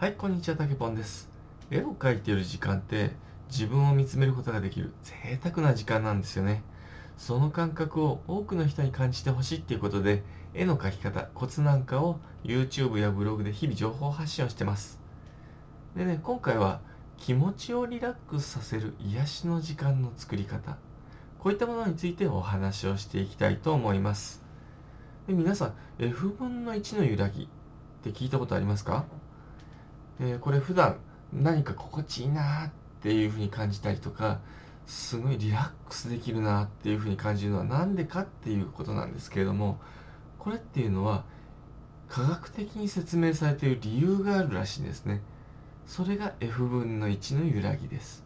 はい、こんにちは、たけぽんです。絵を描いている時間って自分を見つめることができる贅沢な時間なんですよね。その感覚を多くの人に感じてほしいっていうことで、絵の描き方、コツなんかを YouTube やブログで日々情報発信をしてます。でね、今回は気持ちをリラックスさせる癒しの時間の作り方、こういったものについてお話をしていきたいと思います。で皆さん、F 分の1の揺らぎって聞いたことありますか？えーこれ普段何か心地いいなっていうふうに感じたりとかすごいリラックスできるなっていうふうに感じるのは何でかっていうことなんですけれどもこれっていうのは科学的に説明されている理由があるらしいんですね。それが F 分の1の揺らぎです。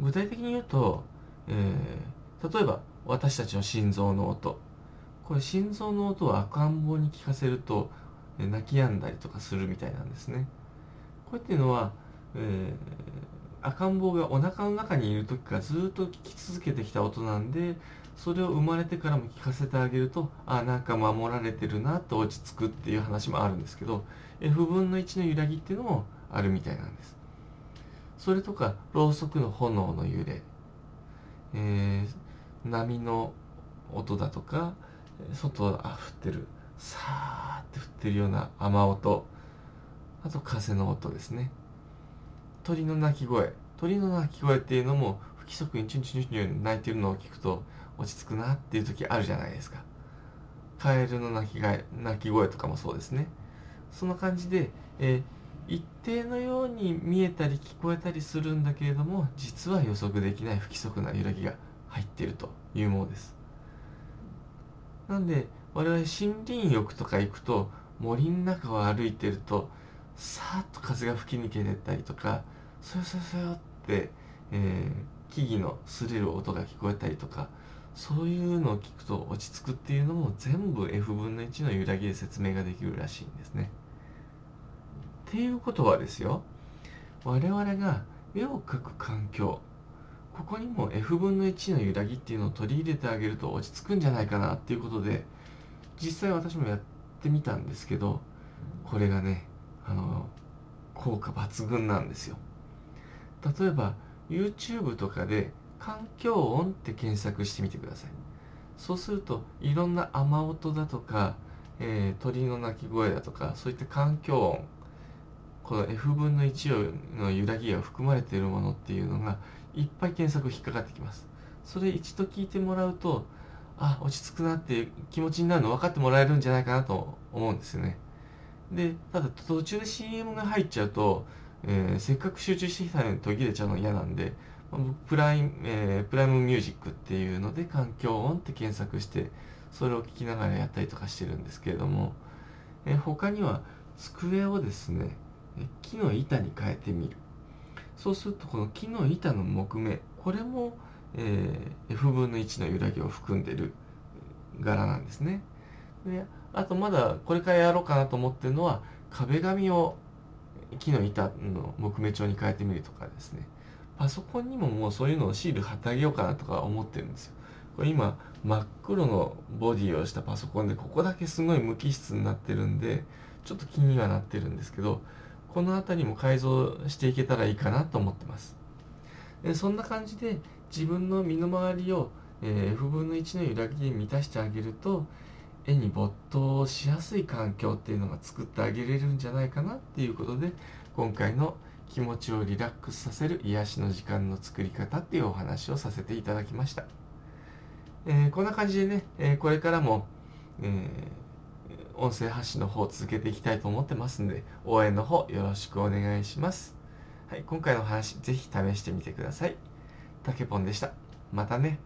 具体的に言うと、えー例えば私たちの心臓の音。これ心臓の音を赤ん坊に聞かせると泣き止んだりとかするみたいなんですね。これっていうのは、えー赤ん坊がお腹の中にいる時からずっと聞き続けてきた音なんでそれを生まれてからも聞かせてあげるとあなんか守られてるなと落ち着くっていう話もあるんですけど F 分の1の揺らぎっていうのもあるみたいなんです。それとかろうそくの炎の揺れ、えー波の音だとか外あ降ってるさーって降ってるような雨音。あと風の音ですね。鳥の鳴き声。鳥の鳴き声っていうのも不規則にチュンチュンチュンチュン鳴いてるのを聞くと落ち着くなっていう時あるじゃないですか。カエルの鳴き声鳴き声とかもそうですね。そんな感じで、えー一定のように見えたり聞こえたりするんだけれども実は予測できない不規則な揺らぎが入っているというものです。なんで我々森林浴とか行くと森の中を歩いてるとさーっと風が吹き抜けてったりとかそよそよそよって、えー木々の擦れる音が聞こえたりとかそういうのを聞くと落ち着くっていうのも全部 F 分の1の揺らぎで説明ができるらしいんですね。っていうことはですよ我々が絵を描く環境ここにも F 分の1の揺らぎっていうのを取り入れてあげると落ち着くんじゃないかなっていうことで実際私もやってみたんですけどこれがねあの効果抜群なんですよ。例えば YouTube とかで環境音って検索してみてください。そうするといろんな雨音だとか、えー鳥の鳴き声だとかそういった環境音この F 分の1の揺らぎが含まれているものっていうのがいっぱい検索引っかかってきます。それ一度聞いてもらうとあ落ち着くなっていう気持ちになるの分かってもらえるんじゃないかなと思うんですよね。でただ途中で CM が入っちゃうと、えーせっかく集中してきたのに途切れちゃうの嫌なんでまあプライム、えープライムミュージックっていうので環境音って検索してそれを聞きながらやったりとかしてるんですけれども、えー他には机をですね木の板に変えてみる。そうするとこの木の板の木目これも、えー F 分の1の揺らぎを含んでる柄なんですね。であとまだこれからやろうかなと思ってるのは壁紙を木の板の木目調に変えてみるとかですね。パソコンにももうそういうのをシール貼ってあげようかなとか思ってるんですよ。これ今真っ黒のボディをしたパソコンでここだけすごい無機質になってるんでちょっと気にはなってるんですけどこの辺りも改造していけたらいいかなと思ってます。でそんな感じで自分の身の回りを、えー F 分の1の揺らぎで満たしてあげると絵に没頭しやすい環境っていうのが作ってあげれるんじゃないかなっていうことで今回の気持ちをリラックスさせる癒しの時間の作り方っていうお話をさせていただきました、えーこんな感じでね、えーこれからも、えー音声発信の方を続けていきたいと思ってますんで応援の方よろしくお願いしますはい、今回の話ぜひ試してみてください。たけぽんでした。またね。